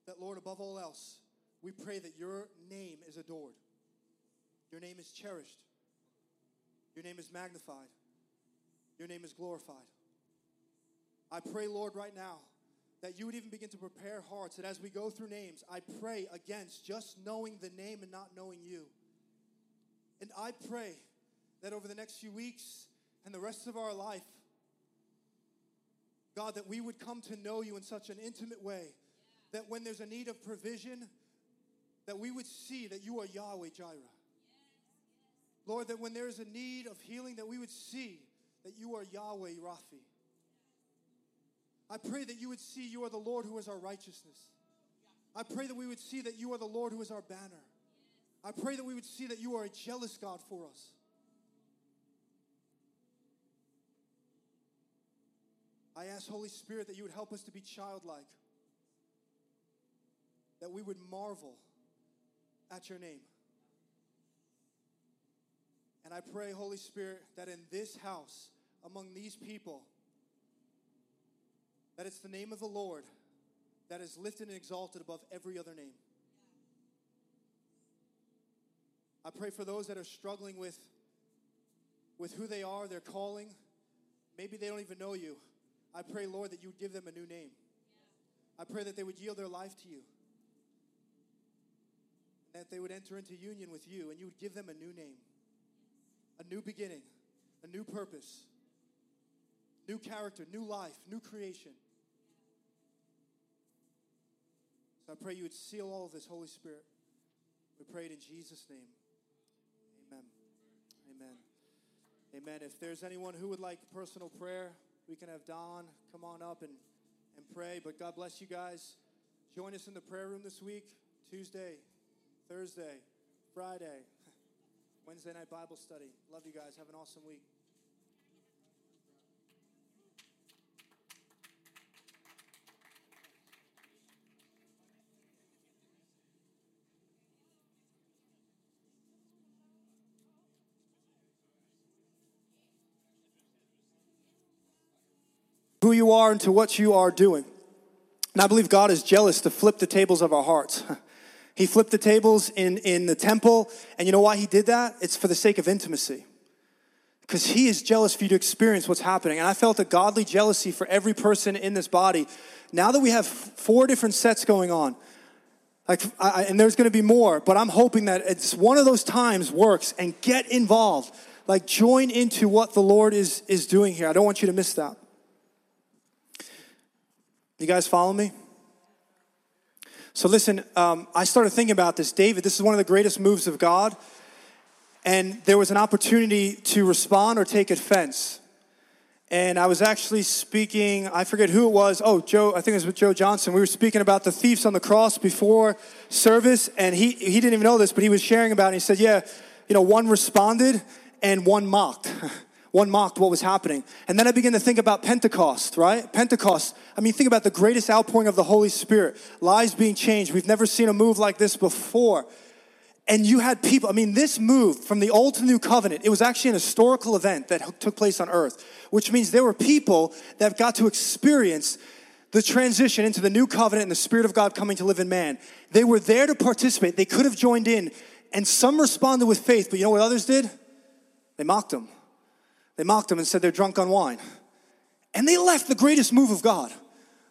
That, Lord, above all else, we pray that your name is adored, your name is cherished, your name is magnified, your name is glorified. I pray, Lord, right now, that you would even begin to prepare hearts that as we go through names, I pray against just knowing the name and not knowing you. And I pray that over the next few weeks and the rest of our life, God, that we would come to know you in such an intimate way that when there's a need of provision, that we would see that you are Yahweh Jireh. Lord, that when there's a need of healing, that we would see that you are Yahweh Raphi. I pray that you would see you are the Lord who is our righteousness. I pray that we would see that you are the Lord who is our banner. I pray that we would see that you are a jealous God for us. I ask, Holy Spirit, that you would help us to be childlike, that we would marvel at your name. And I pray, Holy Spirit, that in this house, among these people, that it's the name of the Lord that is lifted and exalted above every other name. I pray for those that are struggling with, with who they are, their calling. Maybe they don't even know you. I pray, Lord, that you would give them a new name. I pray that they would yield their life to you. And That they would enter into union with you and you would give them a new name, a new beginning, a new purpose, new character, new life, new creation. So I pray you would seal all of this, Holy Spirit. We pray it in Jesus' name. Amen. Amen. If there's anyone who would like personal prayer, we can have Don come on up and, and pray. But God bless you guys. Join us in the prayer room this week Tuesday, Thursday, Friday, Wednesday night Bible study. Love you guys. Have an awesome week. You are and to what you are doing. And I believe God is jealous to flip the tables of our hearts. He flipped the tables in, in the temple. And you know why he did that? It's for the sake of intimacy. Because he is jealous for you to experience what's happening. And I felt a godly jealousy for every person in this body. Now that we have four different sets going on, Like, I, and there's going to be more, but I'm hoping that it's one of those times works and get involved. Like, join into what the Lord is, is doing here. I don't want you to miss that. You guys follow me? So, listen, um, I started thinking about this. David, this is one of the greatest moves of God. And there was an opportunity to respond or take offense and I was actually speaking, I forget who it was. Oh, Joe, I think it was with Joe Johnson. We were speaking about the thieves on the cross before service, and he, he didn't even know this, but he was sharing about it. He said, Yeah, you know, one responded and one mocked. one mocked what was happening. And then I began to think about Pentecost, right? Pentecost. I mean, think about the greatest outpouring of the Holy Spirit, lives being changed. We've never seen a move like this before. And you had people, I mean, this move from the old to the new covenant, it was actually an historical event that took place on earth, which means there were people that got to experience the transition into the new covenant and the Spirit of God coming to live in man. They were there to participate. They could have joined in, and some responded with faith, but you know what others did? They mocked them. They mocked them and said they're drunk on wine. And they left the greatest move of God.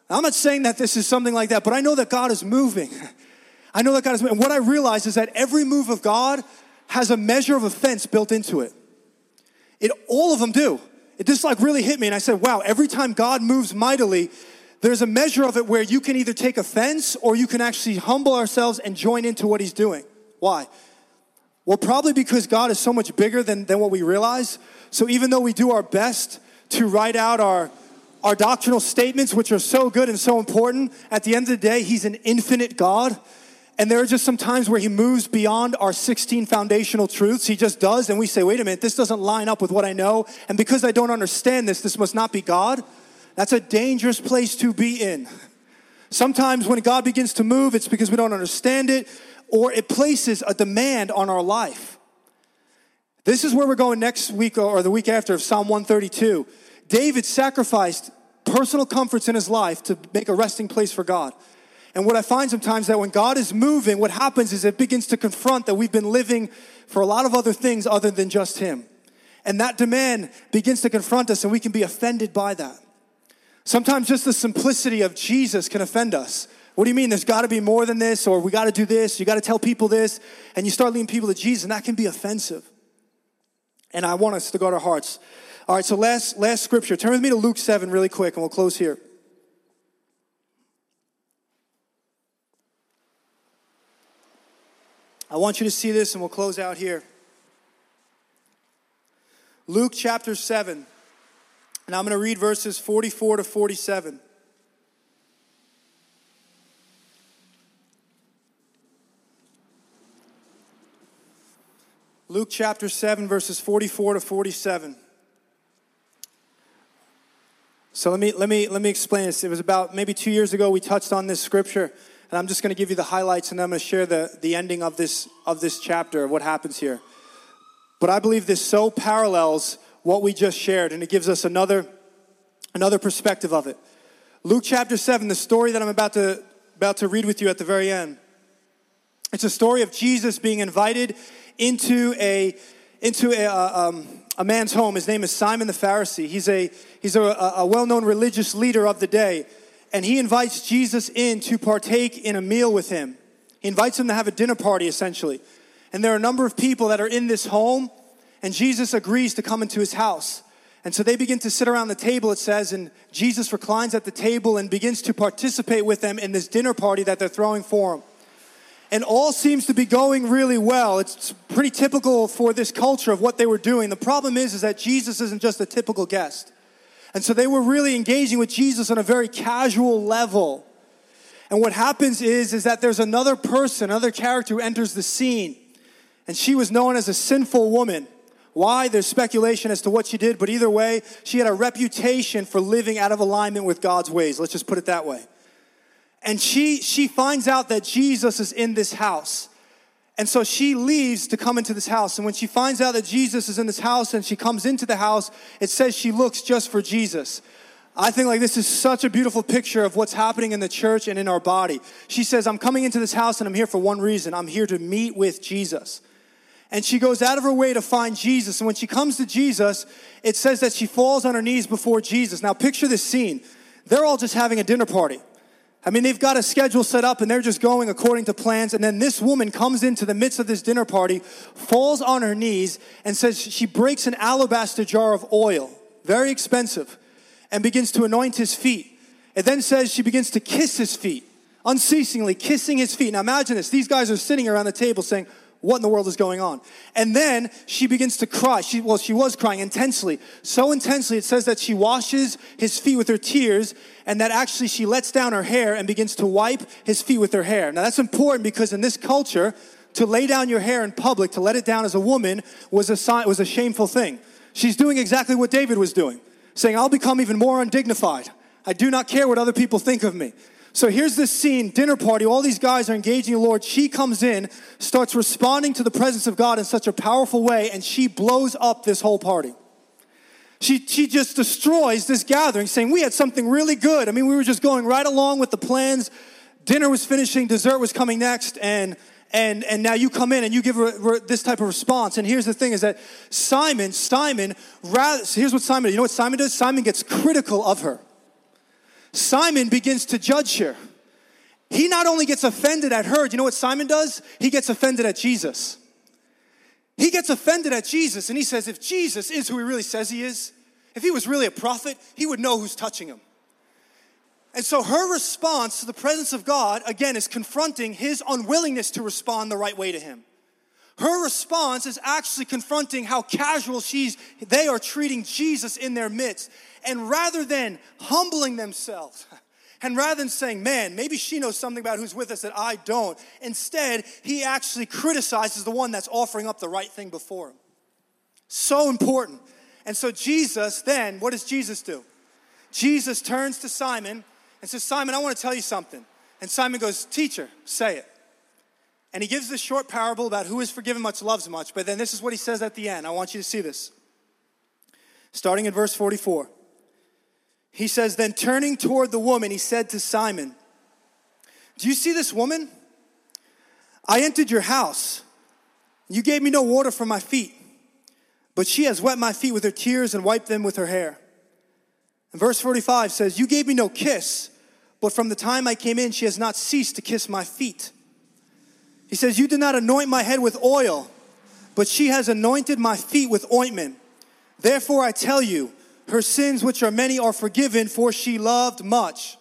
I'm not saying that this is something like that, but I know that God is moving. I know that God is, moving. and what I realize is that every move of God has a measure of offense built into it. It all of them do. It just like really hit me, and I said, wow, every time God moves mightily, there's a measure of it where you can either take offense or you can actually humble ourselves and join into what He's doing. Why? Well, probably because God is so much bigger than, than what we realize. So even though we do our best to write out our, our doctrinal statements, which are so good and so important, at the end of the day, He's an infinite God. And there are just some times where he moves beyond our 16 foundational truths. He just does, and we say, wait a minute, this doesn't line up with what I know. And because I don't understand this, this must not be God. That's a dangerous place to be in. Sometimes when God begins to move, it's because we don't understand it, or it places a demand on our life. This is where we're going next week or the week after of Psalm 132. David sacrificed personal comforts in his life to make a resting place for God. And what I find sometimes that when God is moving, what happens is it begins to confront that we've been living for a lot of other things other than just Him. And that demand begins to confront us, and we can be offended by that. Sometimes just the simplicity of Jesus can offend us. What do you mean? There's got to be more than this, or we got to do this, you got to tell people this, and you start leading people to Jesus, and that can be offensive. And I want us to to our hearts. All right, so last, last scripture. Turn with me to Luke 7 really quick, and we'll close here. I want you to see this and we'll close out here. Luke chapter 7, and I'm going to read verses 44 to 47. Luke chapter 7, verses 44 to 47. So let me, let me, let me explain this. It was about maybe two years ago we touched on this scripture. And I'm just going to give you the highlights and then I'm going to share the, the ending of this, of this chapter, of what happens here. But I believe this so parallels what we just shared and it gives us another, another perspective of it. Luke chapter 7, the story that I'm about to, about to read with you at the very end. It's a story of Jesus being invited into a, into a, uh, um, a man's home. His name is Simon the Pharisee. He's a, he's a, a well known religious leader of the day and he invites Jesus in to partake in a meal with him. He invites him to have a dinner party, essentially. And there are a number of people that are in this home, and Jesus agrees to come into his house. And so they begin to sit around the table, it says, and Jesus reclines at the table and begins to participate with them in this dinner party that they're throwing for him. And all seems to be going really well. It's pretty typical for this culture of what they were doing. The problem is, is that Jesus isn't just a typical guest. And so they were really engaging with Jesus on a very casual level. And what happens is, is that there's another person, another character who enters the scene. And she was known as a sinful woman. Why? There's speculation as to what she did, but either way, she had a reputation for living out of alignment with God's ways. Let's just put it that way. And she, she finds out that Jesus is in this house. And so she leaves to come into this house. And when she finds out that Jesus is in this house and she comes into the house, it says she looks just for Jesus. I think like this is such a beautiful picture of what's happening in the church and in our body. She says, I'm coming into this house and I'm here for one reason. I'm here to meet with Jesus. And she goes out of her way to find Jesus. And when she comes to Jesus, it says that she falls on her knees before Jesus. Now picture this scene. They're all just having a dinner party. I mean, they've got a schedule set up and they're just going according to plans. And then this woman comes into the midst of this dinner party, falls on her knees, and says she breaks an alabaster jar of oil, very expensive, and begins to anoint his feet. It then says she begins to kiss his feet, unceasingly kissing his feet. Now imagine this these guys are sitting around the table saying, what in the world is going on? And then she begins to cry. She, well, she was crying intensely. So intensely, it says that she washes his feet with her tears and that actually she lets down her hair and begins to wipe his feet with her hair. Now, that's important because in this culture, to lay down your hair in public, to let it down as a woman, was a, sign, was a shameful thing. She's doing exactly what David was doing, saying, I'll become even more undignified. I do not care what other people think of me. So here's this scene, dinner party, all these guys are engaging the Lord. She comes in, starts responding to the presence of God in such a powerful way, and she blows up this whole party. She, she just destroys this gathering, saying, We had something really good. I mean, we were just going right along with the plans. Dinner was finishing, dessert was coming next, and and and now you come in and you give her, this type of response. And here's the thing: is that Simon, Simon, rather, here's what Simon. You know what Simon does? Simon gets critical of her. Simon begins to judge her. He not only gets offended at her, do you know what Simon does? He gets offended at Jesus. He gets offended at Jesus and he says, if Jesus is who he really says he is, if he was really a prophet, he would know who's touching him. And so her response to the presence of God, again, is confronting his unwillingness to respond the right way to him. Her response is actually confronting how casual she's, they are treating Jesus in their midst. And rather than humbling themselves, and rather than saying, man, maybe she knows something about who's with us that I don't, instead, he actually criticizes the one that's offering up the right thing before him. So important. And so, Jesus, then, what does Jesus do? Jesus turns to Simon and says, Simon, I want to tell you something. And Simon goes, Teacher, say it. And he gives this short parable about who is forgiven much loves much. But then this is what he says at the end. I want you to see this. Starting in verse 44. He says, Then turning toward the woman, he said to Simon, Do you see this woman? I entered your house. You gave me no water for my feet, but she has wet my feet with her tears and wiped them with her hair. And verse 45 says, You gave me no kiss, but from the time I came in, she has not ceased to kiss my feet. He says, You did not anoint my head with oil, but she has anointed my feet with ointment. Therefore, I tell you, her sins, which are many, are forgiven, for she loved much.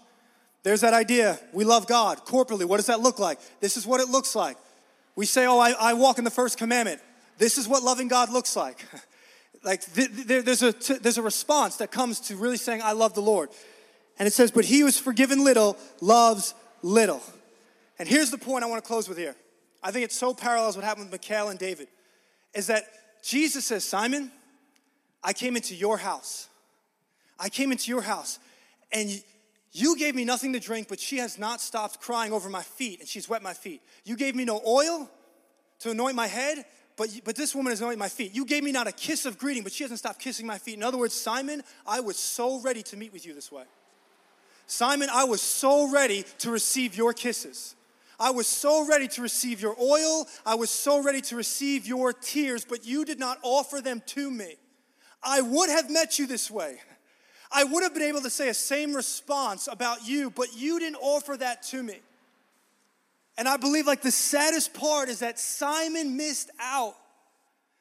There's that idea. We love God corporately. What does that look like? This is what it looks like. We say, Oh, I, I walk in the first commandment. This is what loving God looks like. like th- th- there's, a t- there's a response that comes to really saying, I love the Lord. And it says, But he who is forgiven little loves little. And here's the point I want to close with here. I think it so parallels what happened with Michal and David. Is that Jesus says, Simon, I came into your house. I came into your house and you gave me nothing to drink, but she has not stopped crying over my feet and she's wet my feet. You gave me no oil to anoint my head, but, but this woman has anointed my feet. You gave me not a kiss of greeting, but she hasn't stopped kissing my feet. In other words, Simon, I was so ready to meet with you this way. Simon, I was so ready to receive your kisses. I was so ready to receive your oil. I was so ready to receive your tears, but you did not offer them to me. I would have met you this way. I would have been able to say a same response about you, but you didn't offer that to me. And I believe like the saddest part is that Simon missed out.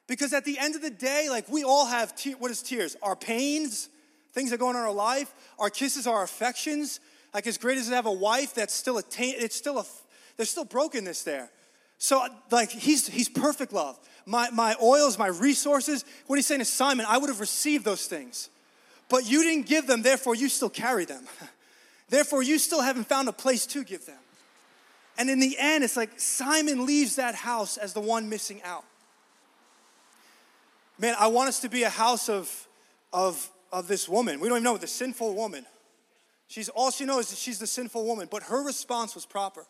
Because at the end of the day, like we all have te- what is tears? Our pains, things that go on in our life, our kisses, our affections. Like as great as to have a wife that's still a taint, it's still a there's still brokenness there. So uh, like he's he's perfect love. My my oils, my resources. What he's saying is Simon, I would have received those things but you didn't give them, therefore you still carry them. therefore, you still haven't found a place to give them. And in the end, it's like Simon leaves that house as the one missing out. Man, I want us to be a house of, of, of this woman. We don't even know the sinful woman. She's all she knows is she's the sinful woman, but her response was proper.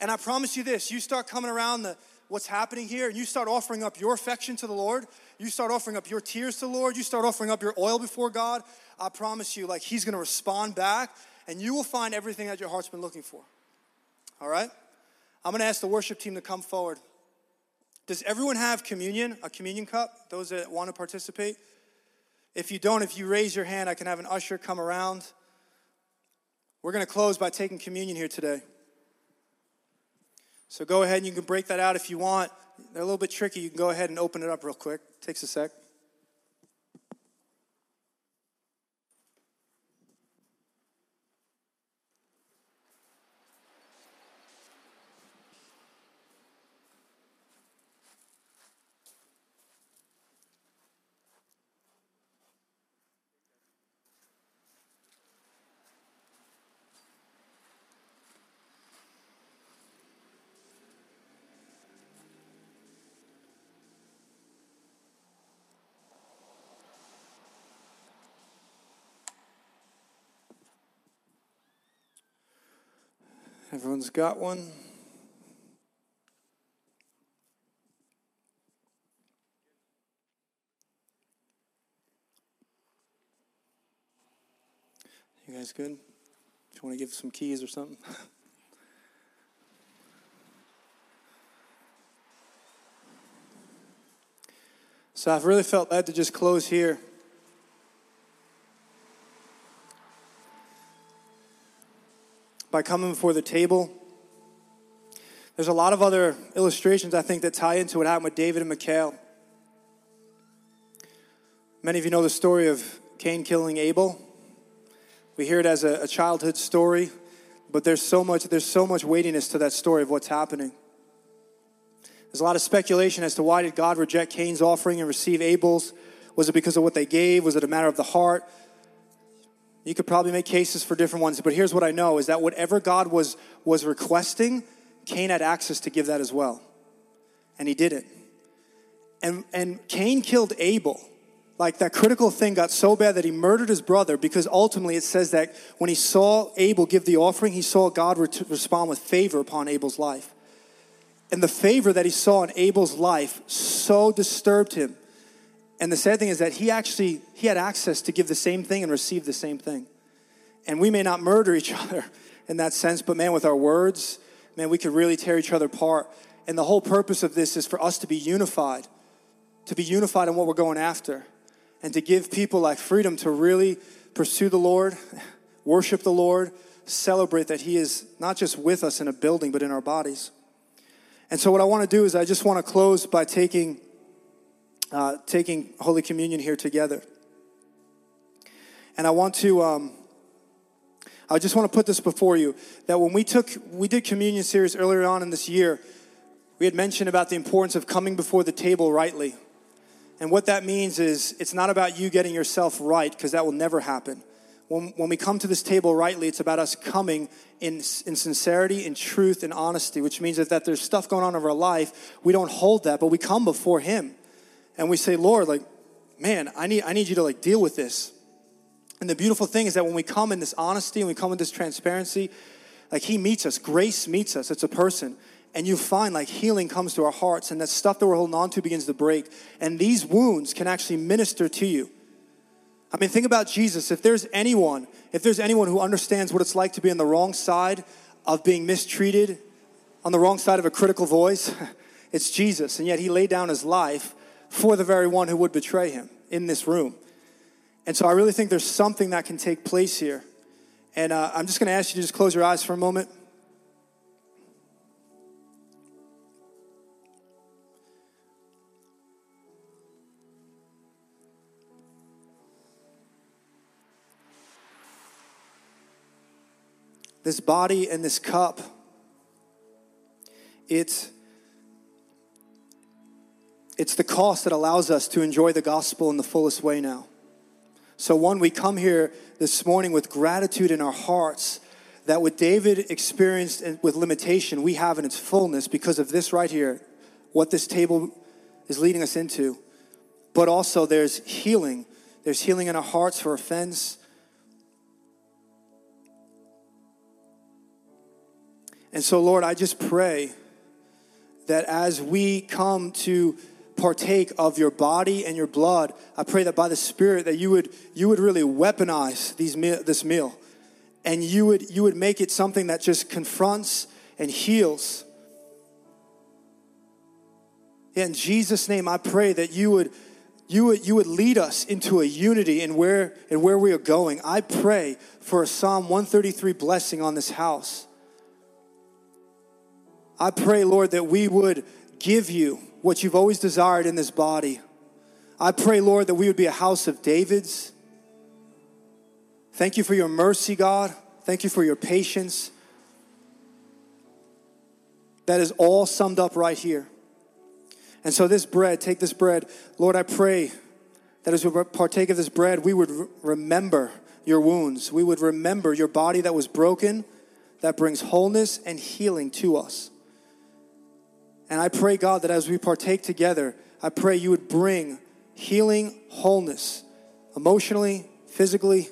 And I promise you this: you start coming around the what's happening here and you start offering up your affection to the Lord, you start offering up your tears to the Lord, you start offering up your oil before God, I promise you, like He's gonna respond back and you will find everything that your heart's been looking for. All right? I'm gonna ask the worship team to come forward. Does everyone have communion, a communion cup? Those that want to participate? If you don't, if you raise your hand, I can have an usher come around. We're to close by taking communion here today. So go ahead and you can break that out if you want. They're a little bit tricky. You can go ahead and open it up real quick. Takes a sec. Everyone's got one. You guys good? Do you want to give some keys or something? so I've really felt led to just close here. By coming before the table. There's a lot of other illustrations, I think, that tie into what happened with David and Michal. Many of you know the story of Cain killing Abel. We hear it as a, a childhood story, but there's so much there's so much weightiness to that story of what's happening. There's a lot of speculation as to why did God reject Cain's offering and receive Abel's? Was it because of what they gave? Was it a matter of the heart? You could probably make cases for different ones, but here's what I know is that whatever God was, was requesting, Cain had access to give that as well. And he didn't. And, and Cain killed Abel. Like that critical thing got so bad that he murdered his brother because ultimately it says that when he saw Abel give the offering, he saw God re- respond with favor upon Abel's life. And the favor that he saw in Abel's life so disturbed him and the sad thing is that he actually he had access to give the same thing and receive the same thing. And we may not murder each other in that sense, but man, with our words, man, we could really tear each other apart. And the whole purpose of this is for us to be unified, to be unified in what we're going after, and to give people like freedom to really pursue the Lord, worship the Lord, celebrate that He is not just with us in a building, but in our bodies. And so, what I want to do is, I just want to close by taking uh, taking Holy Communion here together. And I want to, um, I just want to put this before you that when we took, we did communion series earlier on in this year, we had mentioned about the importance of coming before the table rightly. And what that means is it's not about you getting yourself right, because that will never happen. When, when we come to this table rightly, it's about us coming in, in sincerity, in truth, and honesty, which means that, that there's stuff going on in our life. We don't hold that, but we come before Him and we say, Lord, like, man, I need, I need you to like deal with this. And the beautiful thing is that when we come in this honesty and we come in this transparency, like He meets us, grace meets us. It's a person. And you find like healing comes to our hearts, and that stuff that we're holding on to begins to break. And these wounds can actually minister to you. I mean, think about Jesus. If there's anyone, if there's anyone who understands what it's like to be on the wrong side of being mistreated, on the wrong side of a critical voice, it's Jesus. And yet he laid down his life for the very one who would betray him in this room. And so I really think there's something that can take place here. And uh, I'm just going to ask you to just close your eyes for a moment. This body and this cup, it's it's the cost that allows us to enjoy the gospel in the fullest way now. So, one, we come here this morning with gratitude in our hearts that what David experienced with limitation, we have in its fullness because of this right here, what this table is leading us into. But also, there's healing. There's healing in our hearts for offense. And so, Lord, I just pray that as we come to partake of your body and your blood, I pray that by the Spirit that you would you would really weaponize these this meal, and you would you would make it something that just confronts and heals. In Jesus' name, I pray that you would you would, you would lead us into a unity in where, in where we are going. I pray for a Psalm 133 blessing on this house. I pray, Lord, that we would give you what you've always desired in this body. I pray, Lord, that we would be a house of Davids. Thank you for your mercy, God. Thank you for your patience. That is all summed up right here. And so, this bread, take this bread. Lord, I pray that as we partake of this bread, we would remember your wounds. We would remember your body that was broken, that brings wholeness and healing to us. And I pray, God, that as we partake together, I pray you would bring healing, wholeness, emotionally, physically,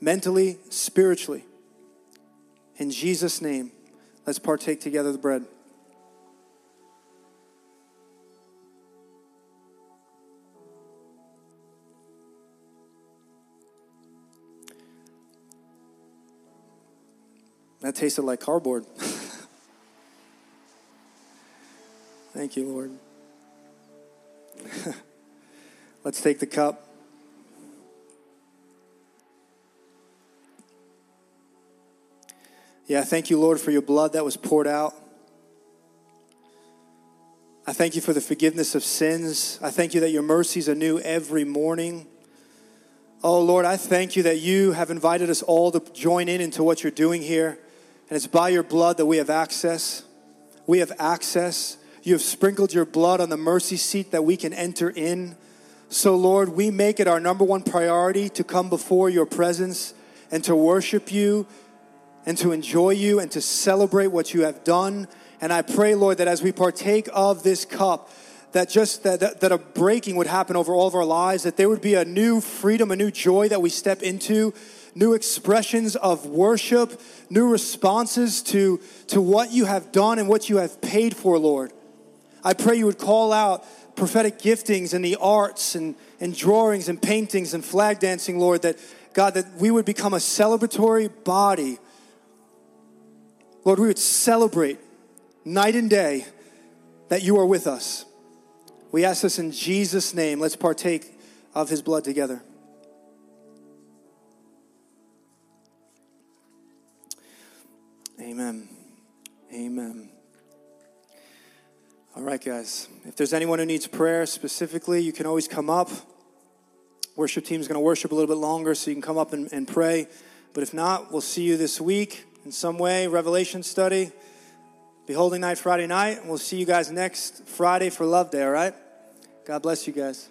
mentally, spiritually. In Jesus' name, let's partake together the bread. That tasted like cardboard. Thank you, Lord. Let's take the cup. Yeah, thank you, Lord, for your blood that was poured out. I thank you for the forgiveness of sins. I thank you that your mercies are new every morning. Oh, Lord, I thank you that you have invited us all to join in into what you're doing here. And it's by your blood that we have access. We have access. You have sprinkled your blood on the mercy seat that we can enter in. So, Lord, we make it our number one priority to come before your presence and to worship you and to enjoy you and to celebrate what you have done. And I pray, Lord, that as we partake of this cup, that just that, that, that, a breaking would happen over all of our lives, that there would be a new freedom, a new joy that we step into, new expressions of worship, new responses to, to what you have done and what you have paid for, Lord. I pray you would call out prophetic giftings and the arts and, and drawings and paintings and flag dancing, Lord, that God, that we would become a celebratory body. Lord, we would celebrate night and day that you are with us. We ask this in Jesus' name. Let's partake of his blood together. Amen. Amen. All right, guys. If there's anyone who needs prayer specifically, you can always come up. Worship team is going to worship a little bit longer, so you can come up and, and pray. But if not, we'll see you this week in some way. Revelation study, Beholding Night Friday night, and we'll see you guys next Friday for Love Day, all right? God bless you guys.